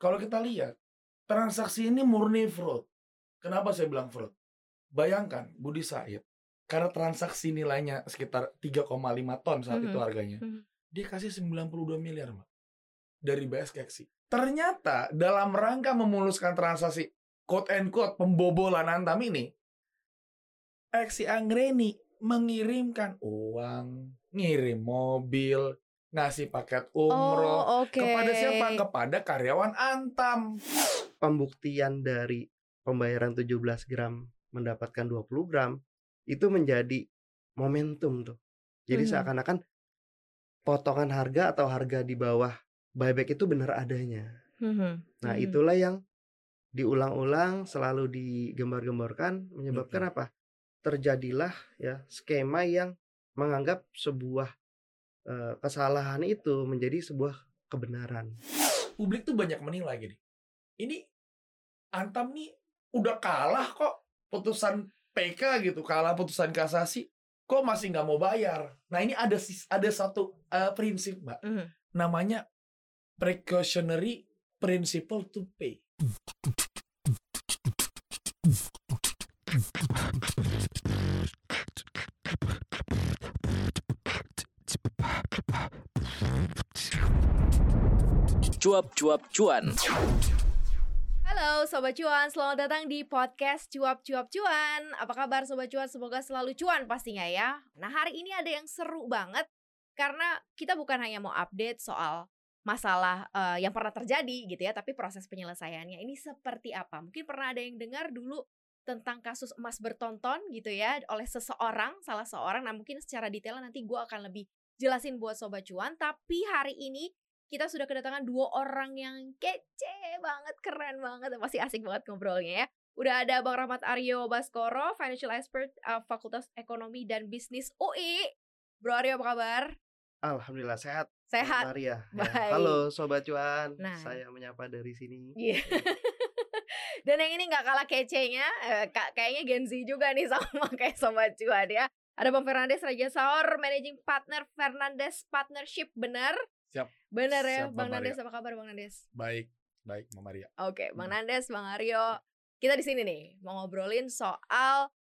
kalau kita lihat transaksi ini murni fraud. Kenapa saya bilang fraud? Bayangkan Budi Said karena transaksi nilainya sekitar 3,5 ton saat itu Mhm. harganya. Mhm. Dia kasih 92 miliar, Mbak. Dari BS Keksi. Ternyata dalam rangka memuluskan transaksi quote and quote pembobolan Antam ini, Eksi Anggreni mengirimkan uang, ngirim mobil, ngasih paket umroh Oh, oke. kepada siapa? Kepada karyawan Antam. pembuktian dari pembayaran 17 gram mendapatkan 20 gram itu menjadi momentum tuh. Jadi Mhm. seakan-akan potongan harga atau harga di bawah buyback itu benar adanya. Mhm. Nah, Mhm. itulah yang diulang-ulang selalu digembar-gemborkan menyebabkan apa? Terjadilah ya skema yang menganggap sebuah kesalahan itu menjadi sebuah kebenaran. Publik tuh banyak menilai gini. Ini Antam nih udah kalah kok putusan PK gitu, kalah putusan kasasi. Kok masih nggak mau bayar? Nah ini ada ada satu eh, prinsip mbak, Mhm. namanya precautionary principle to pay. Cuap-cuap cuan. Halo Sobat Cuan, selamat datang di podcast Cuap Cuap Cuan. Apa kabar Sobat Cuan? Semoga selalu cuan pastinya ya. Nah hari ini ada yang seru banget Karena kita bukan hanya mau update soal masalah eh, yang pernah terjadi gitu ya Tapi proses penyelesaiannya. Ini seperti apa? Mungkin pernah ada yang dengar dulu tentang kasus emas bertonton gitu ya Oleh seseorang, salah seorang. Nah mungkin secara detail nanti gue akan lebih jelasin buat Sobat Cuan. Tapi hari ini kita sudah kedatangan dua orang yang kece banget, keren banget, pasti asik banget ngobrolnya ya. Udah ada Bang Rahmat Aryo Baskoro, financial expert uh, Fakultas Ekonomi dan Bisnis UI. Bro Aryo apa kabar? Alhamdulillah sehat. Sehat. Maria. Ya. Baik. Halo sobat cuan, Nah. saya menyapa dari sini. Iya. Dan yang ini nggak kalah kecenya, eh, ka- kayaknya Gen Z juga nih sama kayak Sobat Cuan ya. Ada Bang Fernandes Raja Saur, Managing Partner Fernandes Partnership, benar? Siap. Benar ya, Siap, Bang Bang Nandes apa kabar Bang Nandes? Baik, baik Mama Maria. Oke, Bang Hmm. Nandes, Bang Aryo. Kita di sini nih mau ngobrolin soal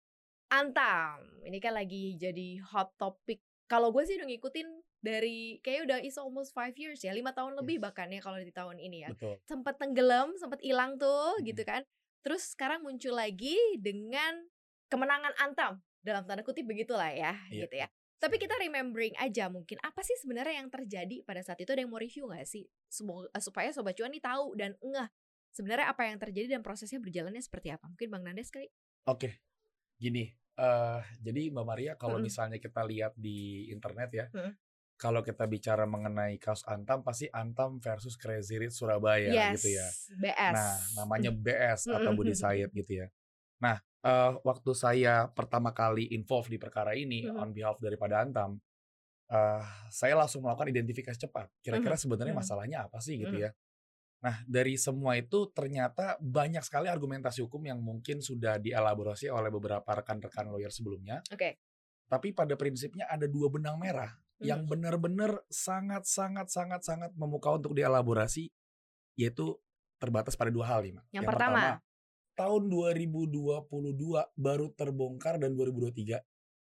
Antam. Ini kan lagi jadi hot topic. Kalau gue sih udah ngikutin dari kayak udah is almost five years ya, lima tahun lebih Yes. bahkan ya kalau di tahun ini ya. Betul. Sempat tenggelam, sempat hilang tuh Hmm. gitu kan. Terus sekarang muncul lagi dengan kemenangan Antam dalam tanda kutip begitulah ya, Iya. gitu ya. Tapi kita remembering aja mungkin apa sih sebenarnya yang terjadi pada saat itu ada yang mau review nggak sih Semoga, eh, supaya sobat cuan nih tahu dan ngeh sebenarnya apa yang terjadi dan prosesnya berjalannya seperti apa mungkin bang Nandes kali Oke, gini. eh jadi Mbak Maria, kalau Mm-mm. misalnya kita lihat di internet ya, Mm. kalau kita bicara mengenai kasus Antam, pasti Antam versus Crazy Rich Surabaya yes gitu ya. BS Nah, namanya BS atau Budi. Said gitu ya. Nah, eh, waktu saya pertama kali involve di perkara ini Mhm. on behalf daripada Antam, eh saya langsung melakukan identifikasi cepat. Kira-kira sebenarnya Mhm. masalahnya apa sih gitu Mhm. ya. Nah, dari semua itu ternyata banyak sekali argumentasi hukum yang mungkin sudah dielaborasi oleh beberapa rekan-rekan lawyer sebelumnya. oke Tapi pada prinsipnya ada dua benang merah yang Mhm. benar-benar sangat-sangat-sangat-sangat memukau untuk dielaborasi, yaitu terbatas pada dua hal nih, Mak. Yang pertama. Tahun 2022 baru terbongkar dan 2023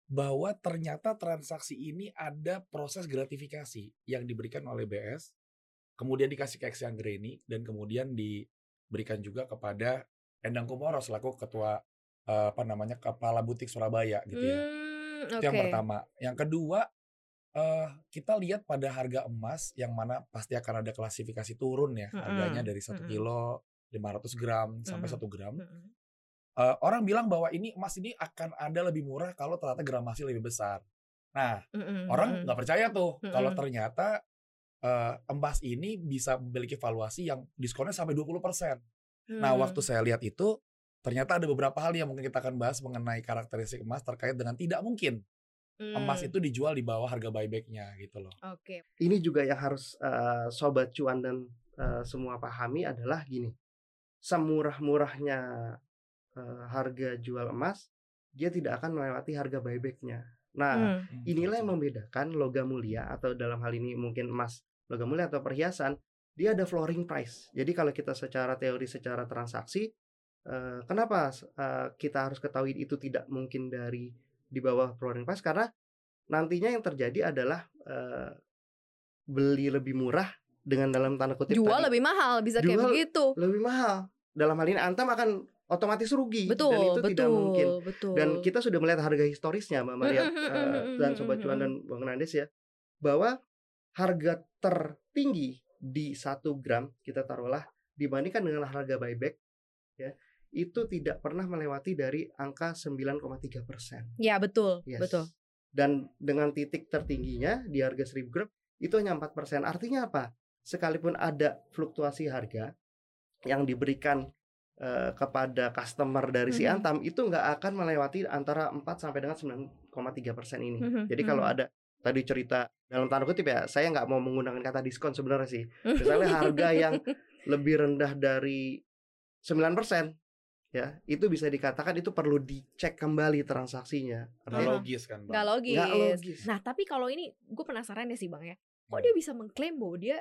bahwa ternyata transaksi ini ada proses gratifikasi yang diberikan oleh BS, kemudian dikasih ke Eksi Anggreni dan kemudian diberikan juga kepada Endang Kumoro selaku ketua eh, apa namanya kepala butik Surabaya gitu ya. Hmm, Itu yang pertama. Yang kedua, eh kita lihat pada harga emas yang mana pasti akan ada klasifikasi turun ya Mm-mm, harganya dari satu kilo 500 gram sampai Mm-mm. satu gram. Eh, orang bilang bahwa ini emas ini akan ada lebih murah kalau ternyata gramasi lebih besar. Nah, Mm-mm, orang nggak percaya tuh kalau ternyata eh, emas ini bisa memiliki valuasi yang diskonnya sampai 20%. Nah, Hmm. waktu saya lihat itu ternyata ada beberapa hal yang mungkin kita akan bahas mengenai karakteristik emas terkait dengan tidak mungkin emas Hmm, itu dijual di bawah harga buybacknya gitu loh. oke Ini juga yang harus eh, sobat cuan dan eh, semua pahami adalah gini. Semurah-murahnya eh, harga jual emas, dia tidak akan melewati harga buybacknya. Nah, Hmm, inilah yang membedakan logam mulia atau dalam hal ini mungkin emas logam mulia atau perhiasan dia ada flooring price. Jadi kalau kita secara teori secara transaksi eh, kenapa eh, kita harus ketahui itu tidak mungkin dari di bawah flooring price karena nantinya yang terjadi adalah eh, beli lebih murah dengan dalam tanda kutip Jual tadi, lebih mahal bisa kayak Jual begitu. lebih mahal. Dalam hal ini Antam akan otomatis rugi Betul, dan itu betul, tidak mungkin. betul. Dan kita sudah melihat harga historisnya Mbak Maria mm, dan Sobat Cuan dan Bang Nandes ya bahwa harga tertinggi di satu gram kita taruhlah dibandingkan dengan harga buyback ya itu tidak pernah melewati dari angka 9,3 persen. Ya betul, Yes. betul. Dan dengan titik tertingginya di harga 1000 gram itu hanya 4 persen. Artinya apa? Sekalipun ada fluktuasi harga yang diberikan eh, kepada customer dari si Mhm. Antam itu nggak akan melewati antara 4 sampai dengan 9,3 persen ini. Mhm, Jadi kalau mhm. ada tadi cerita dalam tanda kutip ya, saya nggak mau menggunakan kata diskon sebenarnya sih. Misalnya harga yang lebih rendah dari 9% ya, itu bisa dikatakan itu perlu dicek kembali transaksinya. Nggak logis kan bang Nggak logis. nggak logis. Nah tapi kalau ini gue penasaran ya sih bang ya, kok Hmm. dia bisa mengklaim bahwa dia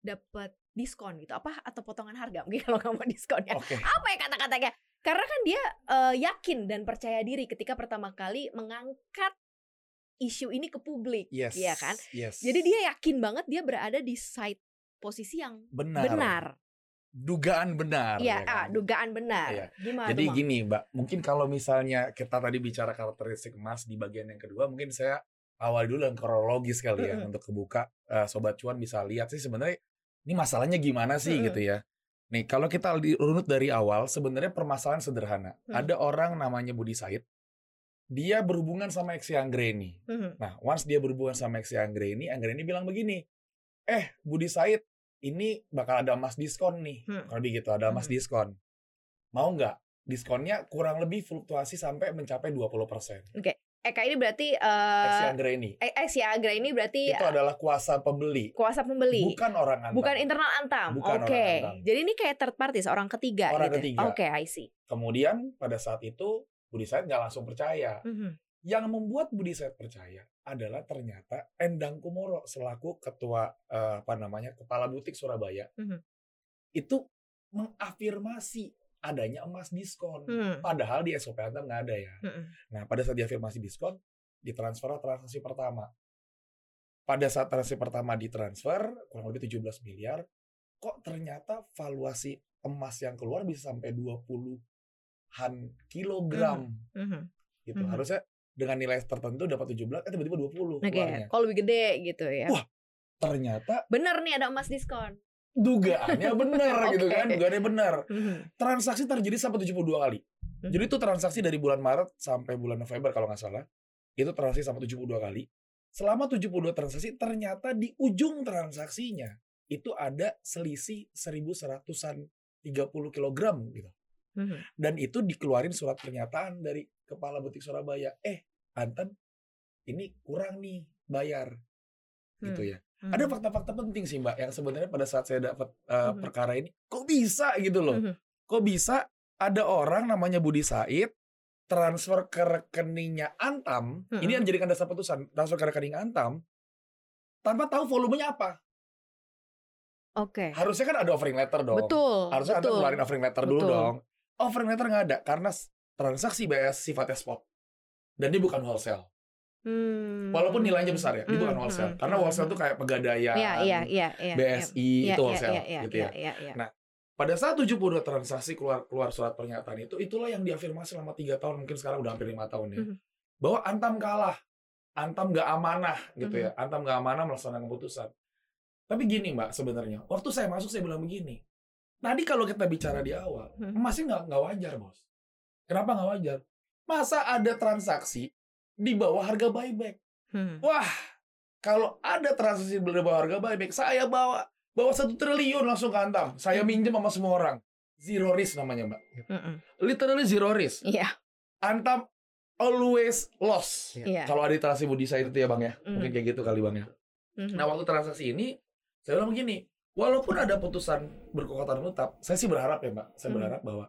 dapat diskon gitu? Apa atau potongan harga mungkin kalau nggak mau diskon ya? Oke Apa ya kata-katanya? Karena kan dia eh, yakin dan percaya diri ketika pertama kali mengangkat isu ini ke publik, yes iya kan? yes Jadi dia yakin banget dia berada di side posisi yang benar benar. dugaan benar Iya, ya ah, kan? dugaan benar. Iya. Gimana Jadi tuh, gini Mbak, mungkin kalau misalnya kita tadi bicara karakteristik emas di bagian yang kedua, mungkin saya awal dulu yang kronologis kali ya untuk kebuka eh, sobat cuan bisa lihat sih sebenarnya ini masalahnya gimana sih Mm-mm. gitu ya. Nih kalau kita runut dari awal sebenarnya permasalahan sederhana. Hmm. Ada orang namanya Budi Said, dia berhubungan sama Eksi Anggreni. Mhm. Nah, once dia berhubungan sama Eksi Anggreni, Anggreni bilang begini, eh Budi Said, ini bakal ada emas diskon nih. Hmm. Kalau begitu ada emas Hmm. diskon. Mau nggak? Diskonnya kurang lebih fluktuasi sampai mencapai 20%. Eka ini berarti Eksi eh Anggreni. eh, eh, si Agra ini berarti Itu adalah kuasa pembeli, kuasa pembeli. bukan orang antam. Bukan internal Antam. Bukan Oke. orang Antam. Jadi ini kayak third party, seorang ketiga Orang gitu. ketiga. Oke, I see. Kemudian pada saat itu Budi Said nggak langsung percaya. Mhm. Yang membuat Budi Said percaya adalah ternyata Endang Kumoro selaku ketua eh, apa namanya kepala butik Surabaya Mhm. itu mengafirmasi adanya emas diskon. Hmm. Padahal di SOP Antam nggak ada ya. Mhm. Nah pada saat diafirmasi diskon ditransfer transaksi pertama. Pada saat transaksi pertama ditransfer kurang lebih 17 miliar, kok ternyata valuasi emas yang keluar bisa sampai 20-an kilogram Mhm. gitu. Mhm. Harusnya dengan nilai tertentu dapat 17, eh tiba-tiba 20 Oke, keluarnya. kalau lebih gede gitu ya. Wah. Ternyata Bener nih ada emas diskon. Dugaannya benar gitu Oke. kan, dugaannya benar. Mhm. Transaksi terjadi sampai 72 kali. Hmm. Jadi itu transaksi dari bulan Maret sampai bulan November kalau nggak salah. Itu transaksi sampai 72 kali. Selama 72 transaksi ternyata di ujung transaksinya itu ada selisih 1100-an 30 kilogram gitu. Mhm. Dan itu dikeluarin surat pernyataan dari kepala butik Surabaya. Eh, Antam, ini kurang nih bayar. Gitu Hmm. ya. Mhm. Ada fakta-fakta penting sih Mbak yang sebenarnya pada saat saya dapat uh, Mhm. perkara ini, kok bisa gitu loh? Mhm. Kok bisa ada orang namanya Budi Said transfer ke rekeningnya Antam, Mhm. ini yang dijadikan dasar putusan, transfer ke rekening Antam tanpa tahu volumenya apa. Oke. Harusnya kan ada offering letter dong. Betul. Harusnya Antam betul. ngeluarin offering letter dulu Betul. dong. Offering letter nggak ada karena transaksi BS sifatnya spot. Dan dia bukan wholesale. Hmm. Walaupun nilainya besar ya, dia bukan Hmm, wholesale. hmm, Karena hmm, wholesale hmm. tuh kayak pegadaian, Iya, iya, iya, iya. BSI iya, itu wholesale iya, iya, gitu ya. iya, iya. Nah, Pada saat 72 transaksi keluar keluar surat pernyataan itu, itulah yang diafirmasi selama tiga tahun, mungkin sekarang udah hampir lima tahun ya. Mhm. Bahwa Antam kalah, Antam nggak amanah gitu Mhm. ya, Antam nggak amanah melaksanakan keputusan. Tapi gini mbak sebenarnya, waktu saya masuk saya bilang begini. Tadi kalau kita bicara di awal, Mhm. emasnya nggak nggak wajar bos. Kenapa nggak wajar? Masa ada transaksi di bawah harga buyback? Hmm. Wah, kalau ada transaksi di bawah harga buyback, saya bawa bawa satu triliun langsung ke Antam. Saya minjem sama semua orang. Zero risk namanya mbak. Mm-mm. Literally zero risk. Iya. Antam always loss. Iya. Kalau ada transaksi Budi saya itu ya bang ya. Mhm. Mungkin kayak gitu kali bang ya. Mhm. Nah waktu transaksi ini, saya bilang begini. Walaupun ada putusan berkekuatan tetap, saya sih berharap ya mbak. Saya Mhm. berharap bahwa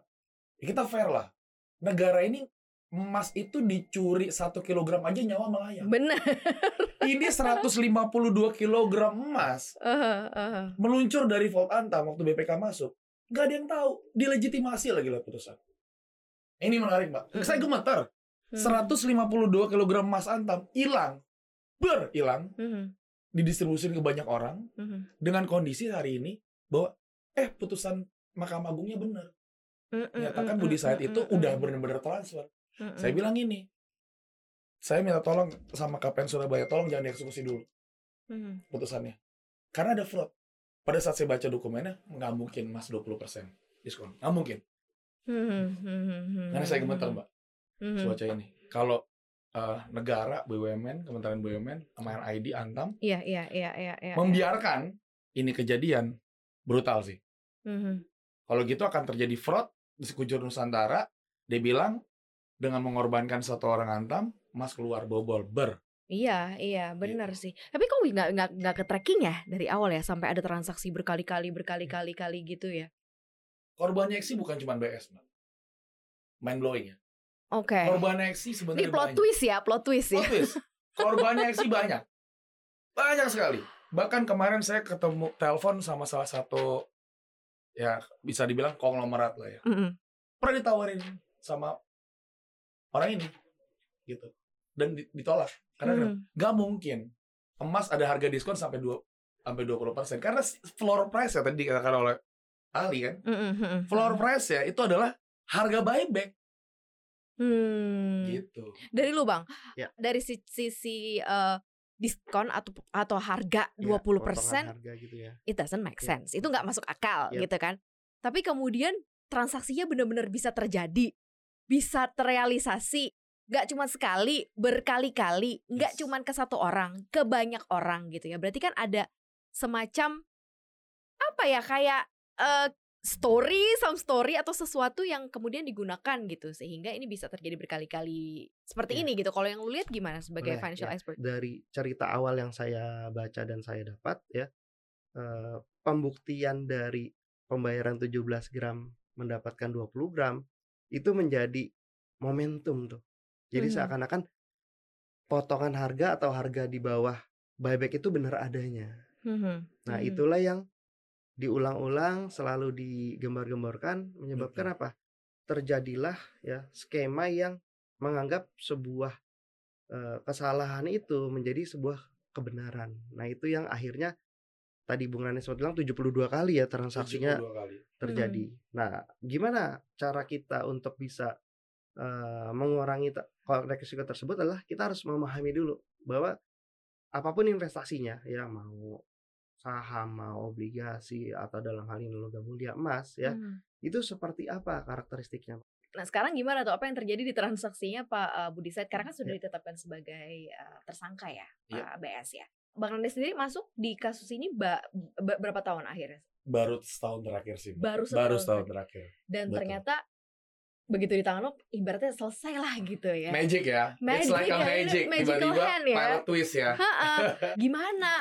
ya kita fair lah. Negara ini emas itu dicuri satu kilogram aja nyawa melayang. Bener. Ini 152 kilogram emas Uh, uh. meluncur dari Vault Antam waktu BPK masuk. Gak ada yang tahu. Dilegitimasi lagi lah putusan. Ini menarik, Mbak. Mm-mm. Saya gemetar. Hmm. 152 kilogram emas Antam hilang. Ber, hilang. Mhm, Didistribusin ke banyak orang. mhm. Dengan kondisi hari ini bahwa, eh putusan Mahkamah Agungnya benar. Nyatakan Budi Said itu udah benar-benar transfer. Mm, Saya bilang ini. Saya minta tolong sama KPN Surabaya, tolong jangan dieksekusi dulu Mhm. putusannya. Karena ada fraud. Pada saat saya baca dokumennya, nggak mungkin mas 20% diskon. Nggak mungkin. Mhm, mhm, Karena saya gemetar, mhm. Mbak. Mhm. Baca ini. Kalau eh, negara, BUMN, Kementerian BUMN, sama ID, Antam, Iya, iya, iya, iya, iya. membiarkan ini kejadian, brutal sih. Mhm. Kalau gitu akan terjadi fraud di sekujur Nusantara. Dia bilang, dengan mengorbankan satu orang Antam, mas keluar bobol, ber. Iya, iya, Gitu. benar sih. Tapi kok nggak nggak nggak ke tracking ya dari awal ya sampai ada transaksi berkali-kali berkali-kali kali gitu ya? Korbannya Eksi bukan cuma BS, Mbak. Mind blowing ya. Oke. Korbannya Eksi Ini sebenarnya plot banyak. twist ya, plot twist ya. Plot twist. Korbannya Eksi banyak. Banyak sekali. Bahkan kemarin saya ketemu telepon sama salah satu ya bisa dibilang konglomerat lah ya. Mm-mm. Pernah ditawarin sama orang ini gitu. Dan di- ditolak. Karena? Mhm. nggak mungkin emas ada harga diskon sampai 2 sampai 20% karena s- floor price ya tadi dikatakan oleh ahli kan. Mm-mm, mm-mm. Floor price ya itu adalah harga buyback Hmm. gitu. Dari lu bang, Ya. dari si- sisi eh, diskon atau atau harga Ya, 20% potongan harga gitu ya. it doesn't make Ya. sense. Itu nggak masuk akal Yep. gitu kan. Tapi kemudian transaksinya benar-benar bisa terjadi, bisa terrealisasi, nggak cuma sekali, berkali-kali, nggak Yes. cuma ke satu orang, ke banyak orang gitu ya. Berarti kan ada semacam apa ya kayak eh, story, some story atau sesuatu yang kemudian digunakan gitu sehingga ini bisa terjadi berkali-kali seperti Ya. ini gitu. Kalau yang lu lihat gimana sebagai Boleh, financial ya. expert? Dari cerita awal yang saya baca dan saya dapat ya, eh, pembuktian dari pembayaran 17 gram mendapatkan 20 gram itu menjadi momentum tuh. Jadi Mhm. seakan-akan potongan harga atau harga di bawah buyback itu benar adanya. Mhm, Nah, mhm. itulah yang diulang-ulang selalu digembar-gemborkan menyebabkan Betul. apa? Terjadilah ya skema yang menganggap sebuah eh, kesalahan itu menjadi sebuah kebenaran. Nah, itu yang akhirnya tadi Bung Rani sempat bilang 72 kali ya transaksinya 72 kali. Terjadi. Nah, gimana cara kita untuk bisa eh, mengurangi resiko tersebut adalah kita harus memahami dulu bahwa apa pun investasinya ya mau saham, mau obligasi atau dalam hal ini logam mulia emas ya, Mhm. itu seperti apa karakteristiknya? Nah sekarang gimana tuh apa yang terjadi di transaksinya Pak uh, Budi Said karena kan sudah Ya. ditetapkan sebagai uh, tersangka ya Iya. Pak BS ya. Bang Rande sendiri masuk di kasus ini ba- ba- berapa tahun akhirnya Baru setahun terakhir sih. Mbak. Baru Baru setahun setahun terakhir. dan Betul. ternyata begitu di tangan lo ibaratnya selesai lah gitu ya. Magic ya. It's Magic like a ya, magic. magical Tiba-tiba hand ya. pilot twist ya. Ha-ha. Gimana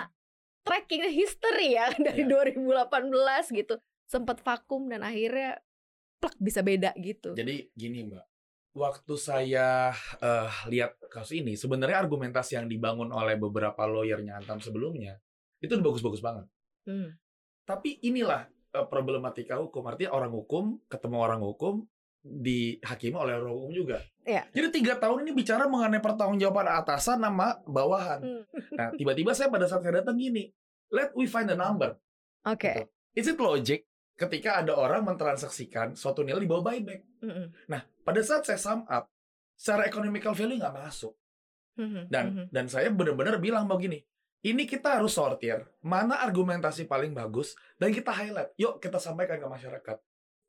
tracking history ya dari Iya. 2018 gitu sempat vakum dan akhirnya plek bisa beda gitu. Jadi gini Mbak. Waktu saya eh, lihat kasus ini, sebenarnya argumentasi yang dibangun oleh beberapa lawyernya Antam sebelumnya, itu bagus-bagus banget. Hmm. Tapi inilah eh, problematika hukum. Artinya orang hukum ketemu orang hukum dihakimi oleh orang hukum juga. Iya. Jadi tiga tahun ini bicara mengenai pertanggungjawaban atasan nama bawahan. Hmm. Nah, tiba-tiba saya pada saat saya datang gini, let we find a number. Oke. Gitu. Is it logic ketika ada orang mentransaksikan suatu nilai di bawah buyback? Mm-mm. Nah, pada saat saya sum up, secara economical value nggak masuk. Mhm, Dan mhm. dan saya benar-benar bilang begini, ini kita harus sortir mana argumentasi paling bagus dan kita highlight. Yuk kita sampaikan ke masyarakat.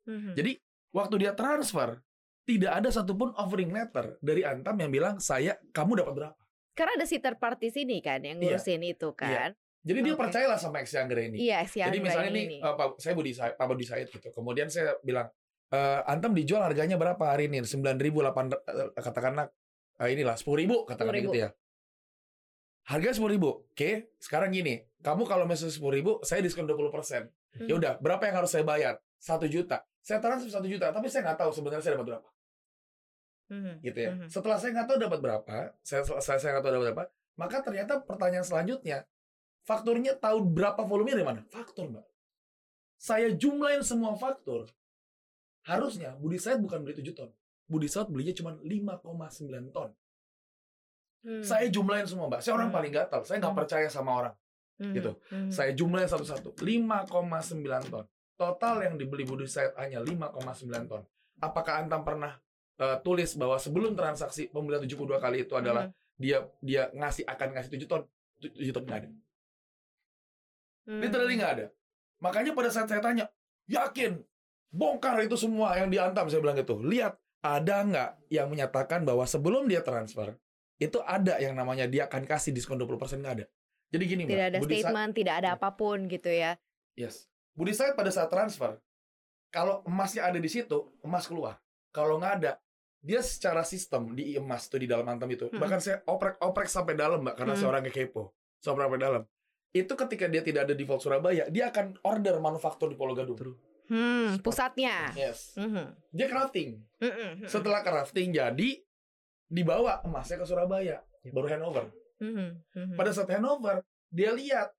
Mhm. Jadi waktu dia transfer, tidak ada satupun offering letter dari Antam yang bilang saya kamu dapat berapa. Karena ada si third party sini kan yang Iya. ngurusin itu kan. Jadi dia Oke. percayalah sama Ex Anggra ini. Iya, si Jadi misalnya ini. nih, eh, Pak, saya Budi Pak Budi Said gitu. Kemudian saya bilang, eh Antam dijual harganya berapa hari ini? 9.000, 8, eh, katakanlah eh, inilah 10.000 katakanlah 10.000. gitu ya. Harga 10.000. Oke, sekarang gini, kamu kalau misalnya 10.000, saya diskon 20%. Hmm. Ya udah, berapa yang harus saya bayar? 1 juta. Saya transfer 1 juta, tapi saya nggak tahu sebenarnya saya dapat berapa. Mhm, gitu ya. mhm. Setelah saya nggak tahu dapat berapa, saya saya saya nggak tahu dapat berapa, maka ternyata pertanyaan selanjutnya, fakturnya tahu berapa volumenya dari mana? Faktur, Mbak. Saya jumlahin semua faktur. Harusnya Budi Said bukan beli 7 ton. Budi Said belinya cuma 5,9 ton. Hmm, Saya jumlahin semua, Mbak. Saya orang Hmm. paling gatal. Saya nggak Hmm. percaya sama orang. mhm, gitu. mhm. Saya jumlahin satu-satu. 5,9 ton. Total yang dibeli Budi Said hanya 5,9 ton. Apakah Antam pernah eh, tulis bahwa sebelum transaksi pembelian 72 kali itu adalah Mhm, dia dia ngasih akan ngasih 7 ton 7 ton nggak ada mhm. literally nggak ada makanya pada saat saya tanya yakin bongkar itu semua yang diantam saya bilang gitu lihat ada nggak yang menyatakan bahwa sebelum dia transfer itu ada yang namanya dia akan kasih diskon 20% nggak ada jadi gini Tidak mbak ada Budi statement, tidak ada Ya. apa pun gitu ya. yes Budi Said pada saat transfer kalau emasnya ada di situ emas keluar kalau nggak ada dia secara sistem di emas tuh di dalam antam itu Mm-mm. bahkan saya oprek oprek sampai dalam mbak karena saya Mm. orangnya kepo sampai sampai dalam itu ketika dia tidak ada default Surabaya dia akan order manufaktur di Pulau Gadung True. Hmm, Spot. pusatnya. yes Mhm, dia crafting mhm, mhm. setelah crafting jadi dibawa emasnya ke Surabaya Yep. baru handover Mhm, mhm. pada saat handover dia lihat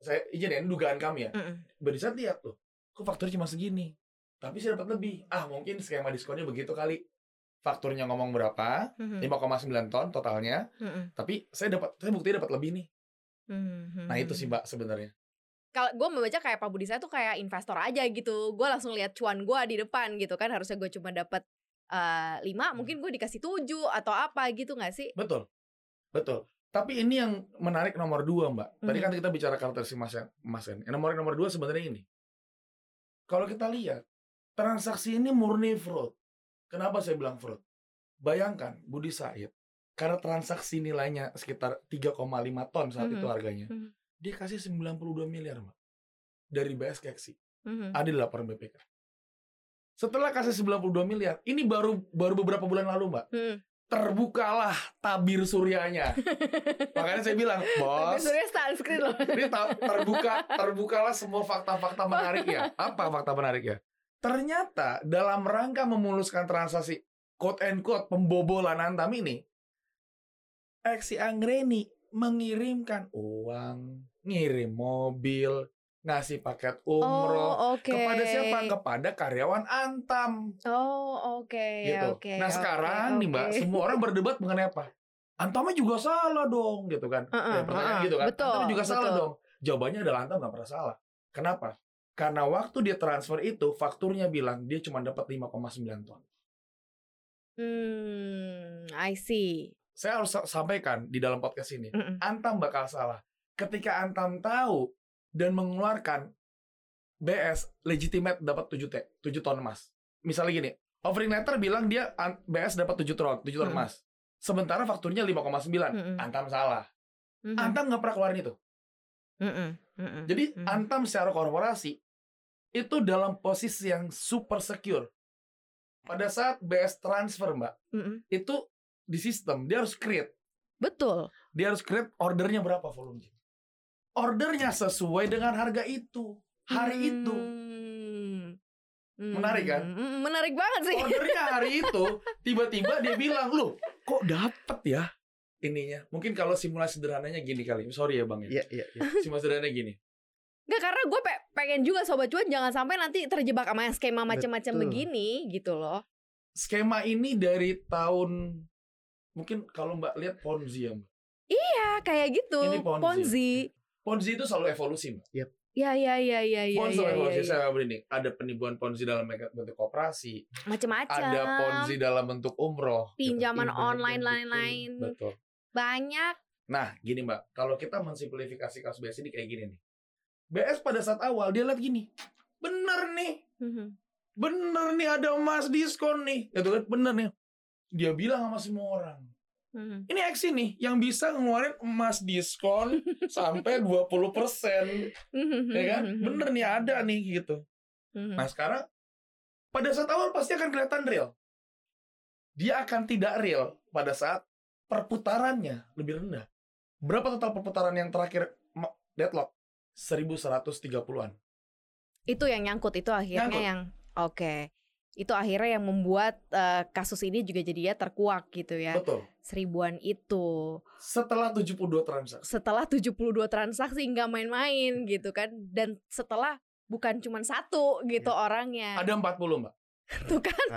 saya izin ya ini dugaan kami ya Mhm, Budi Said lihat tuh, kok fakturnya cuma segini? Tapi saya dapat lebih. Ah, mungkin skema diskonnya begitu kali. Fakturnya ngomong berapa? mhm, 5,9 ton totalnya. mhm, Tapi saya dapat, saya buktinya dapat lebih nih. mhm, Nah itu sih mbak sebenarnya. kalau gue membaca kayak Pak Budi saya tuh kayak investor aja gitu gue langsung lihat cuan gue di depan gitu kan harusnya gue cuma dapat lima mungkin gue dikasih tujuh atau apa gitu nggak sih Betul, betul. Tapi ini yang menarik nomor dua mbak. Tadi Mhm. kan kita bicara karakteristik emas kan. Yang nomor nomor dua sebenarnya ini. Kalau kita lihat transaksi ini murni fraud. Kenapa saya bilang fraud? Bayangkan Budi Said karena transaksi nilainya sekitar 3,5 ton saat itu Mhm. harganya. Mhm. Dia kasih 92 miliar, Mbak. Dari BS Keksi. Mhm. Ada laporan BPK. Setelah kasih 92 miliar, ini baru baru beberapa bulan lalu, Mbak. Hmm. Terbukalah tabir suryanya. Makanya saya bilang, bos, Surya sunscreen loh ini terbuka terbukalah semua fakta-fakta menariknya. Apa fakta menariknya? Ternyata dalam rangka memuluskan transaksi quote and quote pembobolan Antam ini, Eksi Anggreni mengirimkan uang, ngirim mobil, ngasih paket umroh oh oke kepada siapa? Kepada karyawan Antam oh oke gitu. oke nah oke, sekarang nih mbak, semua orang berdebat mengenai apa? Antamnya juga salah dong, gitu kan? Heeh, Ya, pertanyaan heeh. gitu kan? Betul, Antamnya juga salah betul. dong. Jawabannya adalah Antam nggak pernah salah. Kenapa? Karena waktu dia transfer itu, fakturnya bilang dia cuma dapat 5,9 ton. hmm I see Saya harus sa- sampaikan di dalam podcast ini, Mm-mm. Antam bakal salah. Ketika Antam tahu dan mengeluarkan BS legitimate dapat 7 T, 7 ton emas. Misalnya gini, offering letter bilang dia BS dapat 7 ton, 7 ton Hmm. emas. Sementara fakturnya 5,9. Mm-mm. Antam salah. Mhm. Antam nggak pernah keluarin itu. Mm-mm. Mm-mm. Jadi Mm-mm. Antam secara korporasi itu dalam posisi yang super secure. Pada saat BS transfer, Mbak, Mm-mm. itu di sistem dia harus create betul dia harus create ordernya berapa volumenya. Ordernya sesuai dengan harga itu, hari itu. Hmm. Hmm. Menarik kan? Hmm, Menarik banget sih. Ordernya hari itu, tiba-tiba dia bilang, "Loh, kok dapet ya?" Ininya. Mungkin kalau simulasi sederhananya gini kali. Sorry ya, Bang ya. Iya, iya, iya. Simulasi sederhananya gini. Nggak karena gue pe- pengen juga sobat cuan jangan sampai nanti terjebak sama yang skema macam-macam begini gitu loh. Skema ini dari tahun mungkin kalau Mbak lihat Ponzi ya, Mbak. Ya kayak gitu. Ini Ponzi. Ponzi. Ponzi itu selalu evolusi, Mbak. Ya ya ya ya ya Ponzi ya, selalu ya, evolusi. ya. Saya nggak berani. Ada penipuan Ponzi dalam bentuk koperasi, Macam-macam. ada Ponzi dalam bentuk umroh. gitu. Pinjaman Ibadah, online betul. lain-lain. Betul. Banyak. Nah, gini Mbak, kalau kita mensimplifikasi kasus BS ini kayak gini nih. BS pada saat awal dia lihat gini, bener nih, Mhm. bener nih ada emas diskon nih, gitu kan, bener nih. Dia bilang sama semua orang, Mhm. ini Exi nih yang bisa ngeluarin emas diskon sampai 20%, ya kan? Bener nih ada nih gitu. Mhm. Nah sekarang pada saat awal pasti akan kelihatan real. Dia akan tidak real pada saat perputarannya lebih rendah. Berapa total perputaran yang terakhir deadlock? 1130-an. Itu yang nyangkut itu akhirnya Nyangkut. yang oke. Itu akhirnya yang membuat eh, kasus ini juga jadinya terkuak gitu ya. Betul. Seribuan itu. Setelah 72 transaksi. Setelah 72 transaksi nggak main-main gitu kan. Dan setelah bukan cuma satu gitu orangnya. Ada 40, Mbak. Tuh kan.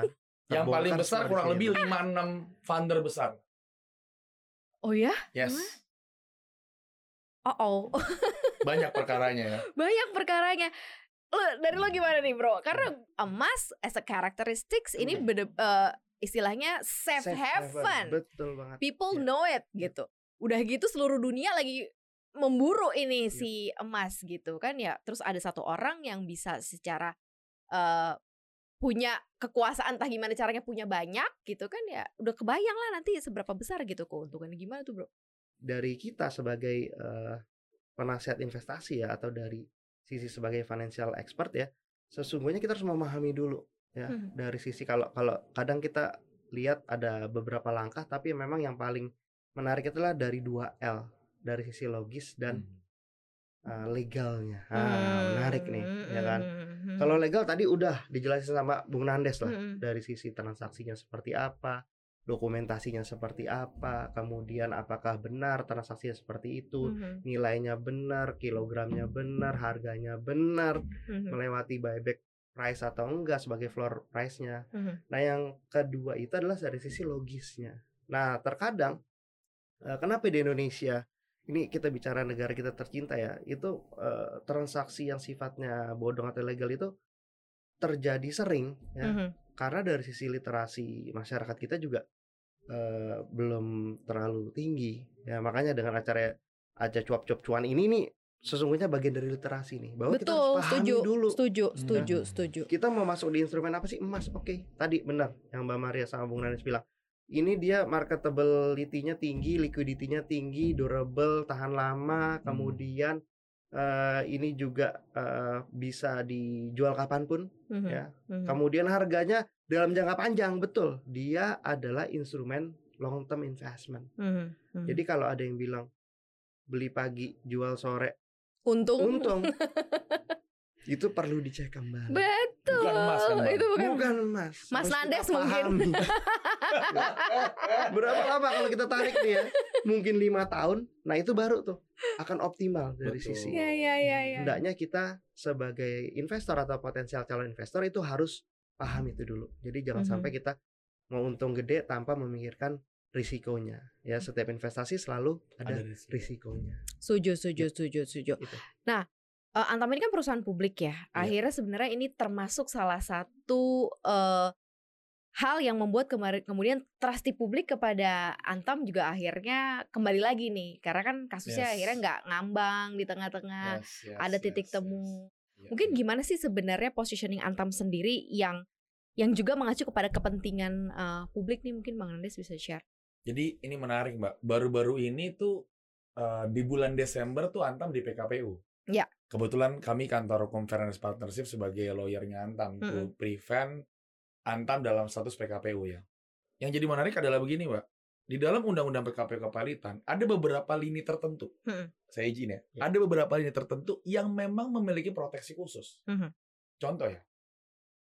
Yang Terbongkar paling besar kurang lebih sini. 5 6 founder besar. Oh ya? Yes. Emang? Oh, oh. Banyak perkaranya ya. banyak perkaranya. Lo dari lo gimana nih bro? Karena emas as a characteristics ini Hmm. bede, eh, istilahnya safe, Safe haven. Betul banget. People Ya. know it gitu. Udah gitu seluruh dunia lagi memburu ini Iya. si emas gitu kan ya. Terus ada satu orang yang bisa secara eh punya kekuasaan entah gimana caranya punya banyak gitu kan ya. Udah kebayang lah nanti seberapa besar gitu keuntungannya gimana tuh bro? Dari kita sebagai eh, penasihat investasi ya atau dari sisi sebagai financial expert ya, sesungguhnya kita harus memahami dulu ya Hmm. dari sisi kalau kalau kadang kita lihat ada beberapa langkah tapi memang yang paling menarik itulah dari dua L dari sisi logis dan Hmm. eh, legalnya. Ah, menarik nih, ya kan? Hmm. Kalau legal tadi udah dijelasin sama Bung Nandes lah Hmm. dari sisi transaksinya seperti apa, dokumentasinya seperti apa, kemudian apakah benar transaksinya seperti itu, Hmm. nilainya benar, kilogramnya benar, harganya benar, Hmm. melewati buyback price atau enggak sebagai floor price-nya. Hmm. Nah, yang kedua itu adalah dari sisi logisnya. Nah, terkadang eh, kenapa di Indonesia ini kita bicara negara kita tercinta ya, itu eh, transaksi yang sifatnya bodong atau ilegal itu terjadi sering ya. Hmm. Karena dari sisi literasi masyarakat kita juga eh, belum terlalu tinggi. Ya, makanya dengan acara aja cuap-cuap cuan ini nih sesungguhnya bagian dari literasi nih bahwa kita Betul, harus pahami setuju, dulu setuju, setuju, Nah. setuju. kita mau masuk di instrumen apa sih emas oke tadi benar yang Mbak Maria sama Bung Nanis bilang ini dia marketability-nya tinggi liquidity-nya tinggi durable tahan lama kemudian eh, ini juga eh, bisa dijual kapan pun Mhm, ya. mhm. kemudian harganya dalam jangka panjang betul dia adalah instrumen long term investment. Mhm, mhm. jadi kalau ada yang bilang beli pagi jual sore. Untung, untung itu perlu dicek kembali betul. Bukan emas kan, Bang? Itu bukan. Bukan mas. Mas Nandes mungkin. Berapa lama kalau kita tarik nih ya? Mungkin lima tahun. Nah itu baru tuh akan optimal dari Betul. sisi. Iya, iya, iya, iya. Hendaknya kita sebagai investor atau potensial calon investor itu harus paham itu dulu. Jadi jangan Mhm. sampai kita mau untung gede tanpa memikirkan risikonya. Ya setiap investasi selalu ada, Ada risiko. risikonya. Setuju, setuju, setuju, setuju. Gitu. Nah, eh, Antam ini kan perusahaan publik ya. Akhirnya sebenarnya ini termasuk salah satu eh, hal yang membuat kemudian trust di publik kepada Antam juga akhirnya kembali lagi nih. Karena kan kasusnya Yes. akhirnya nggak ngambang di tengah-tengah. Yes, yes, ada titik yes, temu. yes. Iya, Mungkin iya. gimana sih sebenarnya positioning Antam sendiri yang yang juga mengacu kepada kepentingan eh, publik nih mungkin Bang Andes bisa share. Jadi ini menarik Mbak. Baru-baru ini tuh eh, di bulan Desember tuh Antam di PKPU. Ya. Kebetulan kami kantor Conference Partnership sebagai lawyernya Antam to prevent Antam dalam status PKPU ya. Yang jadi menarik adalah begini Mbak. Di dalam Undang-Undang PKPU Kepalitan ada beberapa lini tertentu. Mm-mm. Saya izin ya. Ya. Ada beberapa lini tertentu yang memang memiliki proteksi khusus. Mhm. Contoh ya.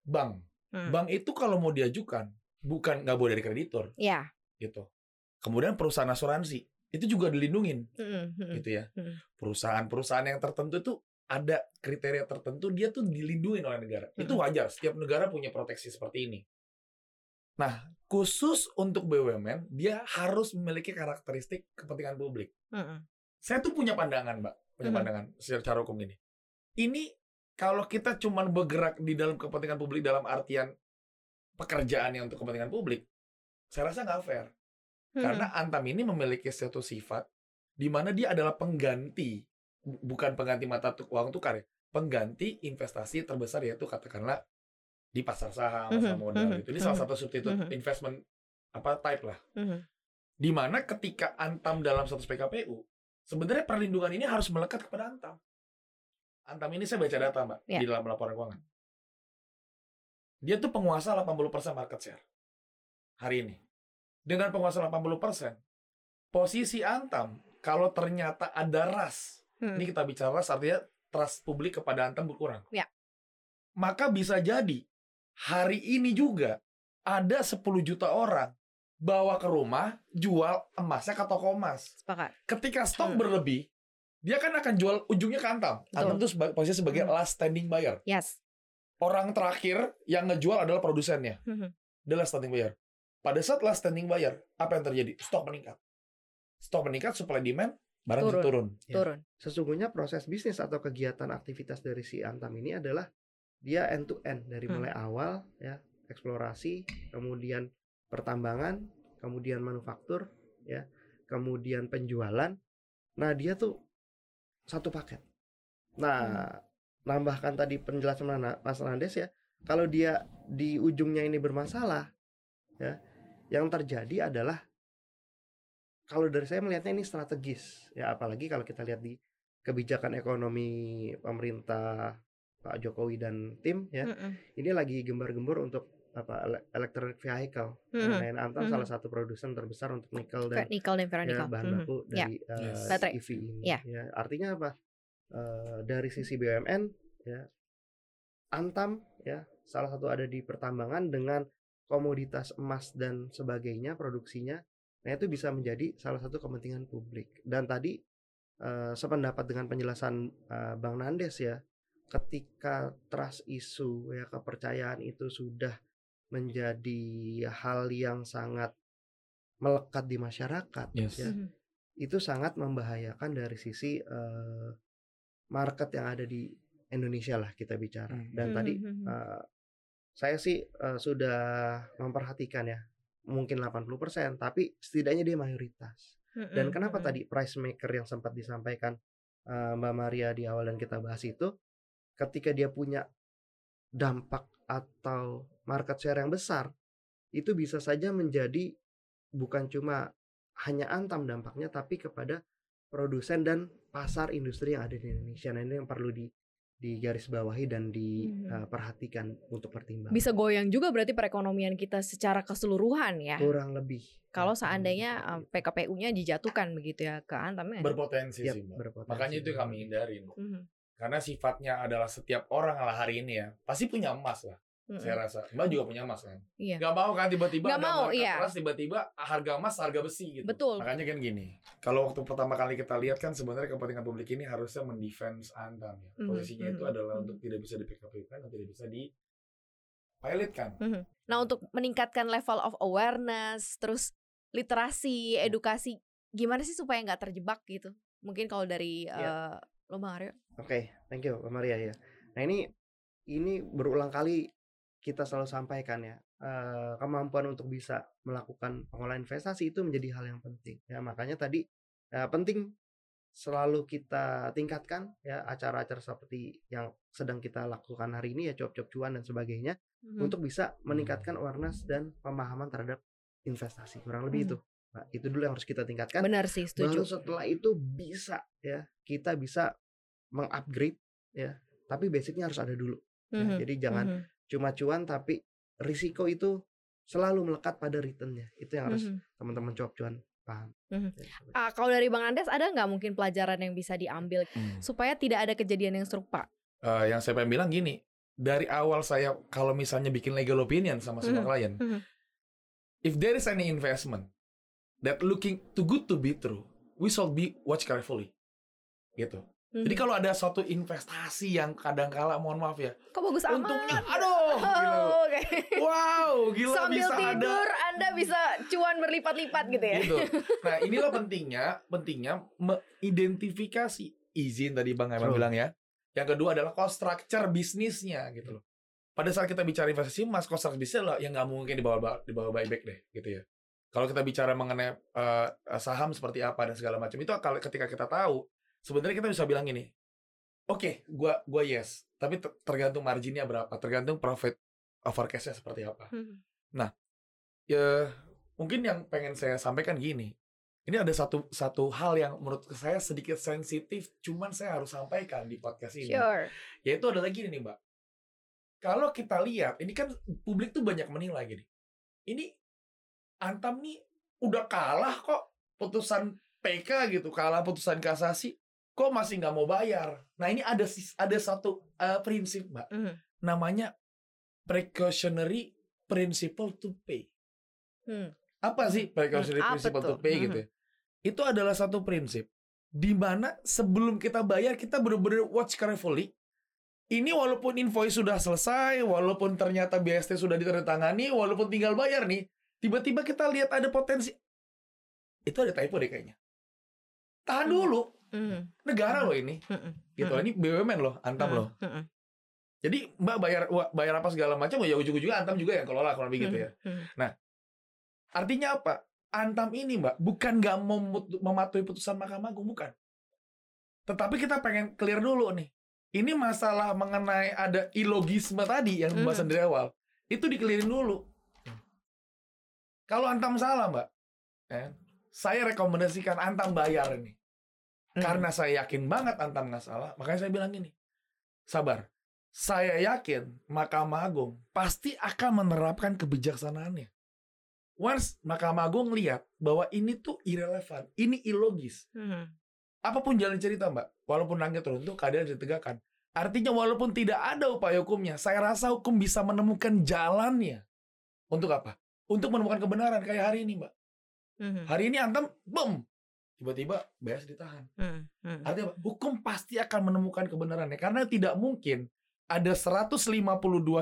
Bank. Hmm. Bank itu kalau mau diajukan bukan nggak boleh dari kreditur Ya. gitu. Kemudian perusahaan asuransi itu juga dilindungin mm-mm. gitu ya. Perusahaan-perusahaan yang tertentu itu ada kriteria tertentu dia tuh dilindungi oleh negara. Itu Mm-mm. wajar. Setiap negara punya proteksi seperti ini. Nah, khusus untuk BUMN dia harus memiliki karakteristik kepentingan publik. Mm-mm. Saya tuh punya pandangan, Mbak. Punya Mhm. pandangan secara hukum ini. Ini kalau kita cuman bergerak di dalam kepentingan publik dalam artian pekerjaan yang untuk kepentingan publik, saya rasa nggak fair. Karena Antam ini memiliki suatu sifat di mana dia adalah pengganti, bu- bukan pengganti mata uang tukar ya, pengganti investasi terbesar yaitu katakanlah di pasar saham, pasar Mhm, modal mhm, gitu. Ini salah mhm, satu substitute mhm. investment apa type lah. Di mana ketika Antam dalam status PKPU, sebenarnya perlindungan ini harus melekat kepada Antam. Antam ini saya baca data, Mbak, Ya. di dalam laporan keuangan. Dia tuh penguasa 80% market share hari ini. Dengan penguasa 80%, posisi Antam kalau ternyata ada ras, Hmm. ini kita bicara ras artinya trust publik kepada Antam berkurang. Ya. Maka bisa jadi hari ini juga ada 10 juta orang bawa ke rumah, jual emasnya ke toko emas. Sepakat. Ketika stok Hmm. berlebih, dia kan akan jual ujungnya ke Antam. Antam itu seba- posisi sebagai Hmm. last standing buyer. Yes. Orang terakhir yang ngejual adalah produsennya. Dia last standing buyer. Pada saat last standing buyer, apa yang terjadi? Stok meningkat. Stok meningkat, supply demand, barang Turun. turun. turun. Ya. Turun. Sesungguhnya proses bisnis atau kegiatan aktivitas dari si Antam ini adalah dia end to end dari Hmm. mulai awal ya eksplorasi, kemudian pertambangan, kemudian manufaktur, ya, kemudian penjualan. Nah dia tuh satu paket. Nah nambahkan tadi penjelasan Mana- Mas Nandes ya, kalau dia di ujungnya ini bermasalah, ya, yang terjadi adalah kalau dari saya melihatnya ini strategis ya apalagi kalau kita lihat di kebijakan ekonomi pemerintah Pak Jokowi dan tim ya Mm-mm. ini lagi gembar-gembor untuk apa ele- electric vehicle Mhm. nah, Antam Mhm. salah satu produsen terbesar untuk nikel dan Nikel dan ya, bahan baku Ya. dari eh, Yes. Baterai. EV ini Ya. ya artinya apa Eh, dari sisi BUMN ya Antam ya salah satu ada di pertambangan dengan komoditas emas dan sebagainya produksinya nah itu bisa menjadi salah satu kepentingan publik dan tadi eh, sependapat dengan penjelasan eh, Bang Nandes ya ketika trust isu ya kepercayaan itu sudah menjadi hal yang sangat melekat di masyarakat Yes. ya Mhm. itu sangat membahayakan dari sisi eh, market yang ada di Indonesia lah kita bicara. Hmm. Dan tadi Mhm. Saya sih eh, sudah memperhatikan ya, mungkin 80%, tapi setidaknya dia mayoritas. Dan Mhm. kenapa tadi price maker yang sempat disampaikan eh, Mbak Maria di awal dan kita bahas itu, ketika dia punya dampak atau market share yang besar, itu bisa saja menjadi bukan cuma hanya antam dampaknya, tapi kepada produsen dan pasar industri yang ada di Indonesia. Nah ini yang perlu di digarisbawahi dan diperhatikan untuk pertimbangan. bisa goyang juga berarti perekonomian kita secara keseluruhan ya. kurang lebih. Kalau Ya, seandainya lebih eh, PKPU-nya dijatuhkan begitu ya ke Antam ya. Berpotensi Yap, sih, Mbak. berpotensi. Makanya itu kami hindarin. Mhm. Karena sifatnya adalah setiap orang lah hari ini ya, pasti punya emas lah. Mhm. Saya rasa. Mbak juga punya emas kan? Iya. Gak mau kan tiba-tiba ada mau, iya. keras, tiba-tiba harga emas harga besi gitu. Betul. Makanya kan gini, kalau waktu pertama kali kita lihat kan sebenarnya kepentingan publik ini harusnya mendefense Antam ya. Mhm, Posisinya itu mhm, adalah mhm. untuk tidak bisa di PKP kan dan tidak bisa di pilot kan. Mhm. Nah, untuk meningkatkan level of awareness, terus literasi, edukasi, gimana sih supaya nggak terjebak gitu? Mungkin kalau dari Iya. eh, lo Bang Aryo. Oke, thank you Mbak Maria ya. Nah ini ini berulang kali kita selalu sampaikan ya eh, kemampuan untuk bisa melakukan pengolahan investasi itu menjadi hal yang penting ya makanya tadi eh, penting selalu kita tingkatkan ya acara-acara seperti yang sedang kita lakukan hari ini ya cuap-cuap cuan dan sebagainya Mhm. untuk bisa meningkatkan awareness dan pemahaman terhadap investasi kurang lebih Mhm. itu. Nah, itu dulu yang harus kita tingkatkan Benar sih, baru setuju. setelah itu bisa ya kita bisa mengupgrade ya tapi basicnya harus ada dulu ya. Mhm. jadi jangan Mhm. Cuma cuan tapi risiko itu selalu melekat pada returnnya itu yang harus Mhm. teman-teman cuap cuan paham seperti- Ah, kalau dari Bang Andes ada nggak mungkin pelajaran yang bisa diambil supaya tidak ada kejadian yang serupa? Eh, yang saya pengen bilang gini, dari awal saya kalau misalnya bikin legal opinion sama semua Mhm. klien, Mhm. if there is any investment that looking too good to be true, we should be watch carefully. Gitu. Jadi Mhm. kalau ada suatu investasi yang kadang kala mohon maaf ya, kok bagus amat? untungnya aduh, gila. Oh, oke. wow, gila Sambil bisa ada tidur Anda bisa cuan berlipat-lipat gitu ya. gitu. Nah, inilah pentingnya, pentingnya mengidentifikasi izin tadi Bang Betul. bilang ya. Yang kedua adalah cost structure bisnisnya gitu loh. Pada saat kita bicara investasi emas, cost structure bisnisnya lah yang nggak mungkin dibawa dibawa buyback deh gitu ya. Kalau kita bicara mengenai eh, saham seperti apa dan segala macam itu kalau ketika kita tahu, sebenarnya kita bisa bilang ini. Oke, gua gua yes, tapi ter- tergantung marginnya berapa, tergantung profit over cash-nya seperti apa Mhm. ya mungkin yang pengen saya sampaikan gini. Ini ada satu satu hal yang menurut saya sedikit sensitif, cuman saya harus sampaikan di podcast ini. Sure. Yaitu adalah gini nih, Mbak. Kalau kita lihat, ini kan publik tuh banyak menilai gini. Ini Antam nih udah kalah kok putusan PK gitu, kalah putusan kasasi, kok masih nggak mau bayar. Nah ini ada ada satu eh, prinsip, Mbak Mhm. namanya precautionary principle to pay. Hmm. Apa sih precautionary apa principle to pay Mhm. gitu ya? Itu adalah satu prinsip di mana sebelum kita bayar kita benar-benar watch carefully. Ini walaupun invoice sudah selesai, walaupun ternyata BST sudah ditandatangani, walaupun tinggal bayar nih, tiba-tiba kita lihat ada potensi itu ada typo deh kayaknya. Tahan Hmm. dulu, Hmm. negara loh ini. Hmm. Gitu, Hmm. ini BUMN loh, Antam Hmm. loh. Hmm. Jadi Mbak bayar bayar apa segala macam ya ujung-ujungnya Antam juga yang kelola kurang lebih gitu ya. Hmm. Artinya apa? Antam ini Mbak bukan nggak mau mematuhi putusan Mahkamah Agung bukan. Tetapi kita pengen clear dulu nih. Ini masalah mengenai ada ilogisme tadi yang pembahasan dari awal. Itu dikelirin dulu. Kalau Antam salah Mbak, ya, saya rekomendasikan Antam bayar ini. Hmm. Karena saya yakin banget Antam nggak salah, makanya saya bilang gini, sabar. Saya yakin Mahkamah Agung pasti akan menerapkan kebijaksanaannya. Once Mahkamah Agung lihat bahwa ini tuh irrelevant, ini ilogis. Hmm. Apa pun jalan cerita mbak, walaupun langit runtuh, keadaan ditegakkan. Artinya walaupun tidak ada upaya hukumnya, saya rasa hukum bisa menemukan jalannya. Untuk apa? Untuk menemukan kebenaran kayak hari ini mbak. Hmm. Hari ini Antam, boom, tiba-tiba BS ditahan. Hmm. Hmm. Artinya apa? hukum pasti akan menemukan kebenarannya karena tidak mungkin ada 152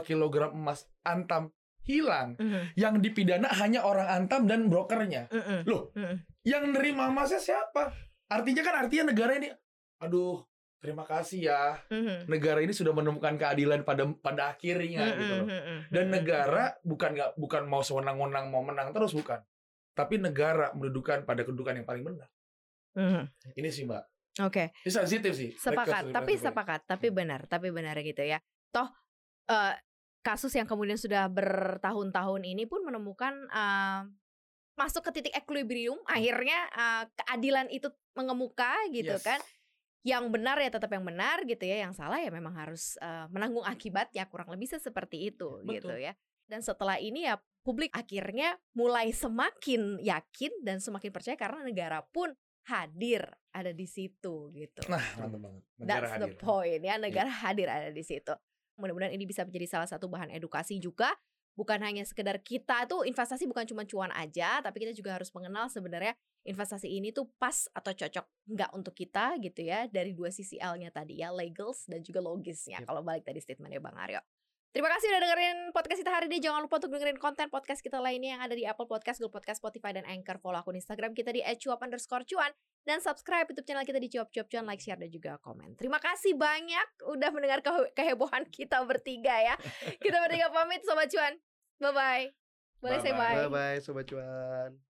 kg emas Antam hilang Hmm. yang dipidana hanya orang Antam dan brokernya. Hmm. Loh, Hmm. yang nerima emasnya siapa? Artinya kan artinya negara ini aduh, terima kasih ya. Hmm. Negara ini sudah menemukan keadilan pada pada akhirnya gitu loh. Hmm. Dan negara bukan nggak bukan mau sewenang-wenang mau menang terus bukan. Tapi negara mendudukan pada kedudukan yang paling benar. Hmm. Ini sih, Mbak. Oke. Ini sensitif sih. Sepakat, tapi sepakat, tapi benar, tapi benar gitu ya. Toh eh, kasus yang kemudian sudah bertahun-tahun ini pun menemukan eh, masuk ke titik equilibrium, akhirnya eh, keadilan itu mengemuka gitu Yes. kan. Yang benar ya tetap yang benar gitu ya, yang salah ya memang harus eh, menanggung akibatnya kurang lebih seperti itu gitu Betul. ya. Dan setelah ini ya publik akhirnya mulai semakin yakin dan semakin percaya karena negara pun hadir ada di situ gitu. Nah, mantap banget. Negara That's the hadir. Iya. point ya, negara hadir ada di situ. Mudah-mudahan ini bisa menjadi salah satu bahan edukasi juga. Bukan hanya sekedar kita tuh investasi bukan cuma cuan aja, tapi kita juga harus mengenal sebenarnya investasi ini tuh pas atau cocok nggak untuk kita gitu ya dari dua sisi L-nya tadi ya, legals dan juga logisnya. Yep. Kalau balik tadi statementnya Bang Aryo. Terima kasih udah dengerin podcast kita hari ini. Jangan lupa untuk dengerin konten podcast kita lainnya yang ada di Apple Podcast, Google Podcast, Spotify, dan Anchor. Follow akun Instagram kita di @cuap underscore cuan dan subscribe YouTube channel kita di Cuap Cuap Cuan, like, share dan juga komen. Terima kasih banyak udah mendengar ke- kehebohan kita bertiga ya. Kita bertiga pamit sobat cuan. Bye bye. Boleh say Bye-bye. bye. Bye bye sobat cuan.